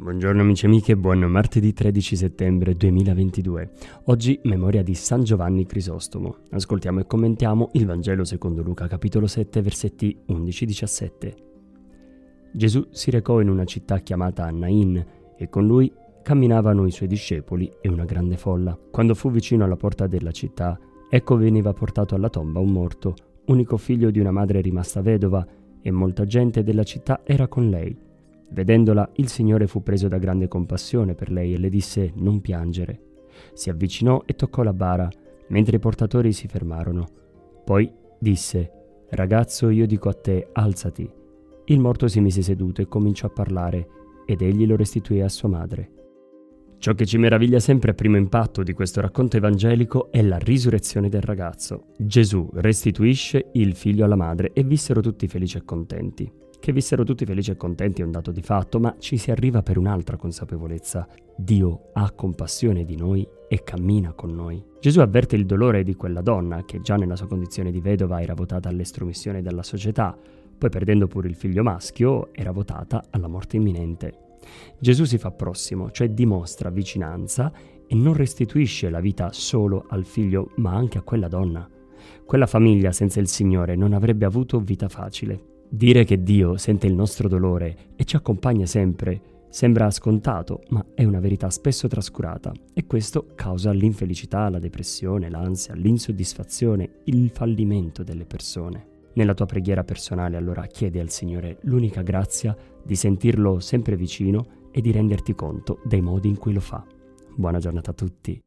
Buongiorno amici e amiche, buon martedì 13 settembre 2022. Oggi memoria di San Giovanni Crisostomo. Ascoltiamo e commentiamo il Vangelo secondo Luca capitolo 7 versetti 11-17. Gesù si recò in una città chiamata Nain e con lui camminavano i suoi discepoli e una grande folla. Quando fu vicino alla porta della città, ecco veniva portato alla tomba un morto, unico figlio di una madre rimasta vedova, e molta gente della città era con lei. Vedendola, il Signore fu preso da grande compassione per lei e le disse non piangere. Si avvicinò e toccò la bara, mentre i portatori si fermarono. Poi disse, Ragazzo, io dico a te, alzati. Il morto si mise seduto e cominciò a parlare, ed egli lo restituì a sua madre. Ciò che ci meraviglia sempre a primo impatto di questo racconto evangelico è la risurrezione del ragazzo. Gesù restituisce il figlio alla madre e vissero tutti felici e contenti. Che vissero tutti felici e contenti è un dato di fatto, ma ci si arriva per un'altra consapevolezza. Dio ha compassione di noi e cammina con noi. Gesù avverte il dolore di quella donna che già nella sua condizione di vedova era votata all'estromissione dalla società, poi perdendo pure il figlio maschio era votata alla morte imminente. Gesù si fa prossimo, cioè dimostra vicinanza e non restituisce la vita solo al figlio, ma anche a quella donna. Quella famiglia senza il Signore non avrebbe avuto vita facile. Dire che Dio sente il nostro dolore e ci accompagna sempre sembra scontato, ma è una verità spesso trascurata e questo causa l'infelicità, la depressione, l'ansia, l'insoddisfazione, il fallimento delle persone. Nella tua preghiera personale allora chiedi al Signore l'unica grazia di sentirlo sempre vicino e di renderti conto dei modi in cui lo fa. Buona giornata a tutti.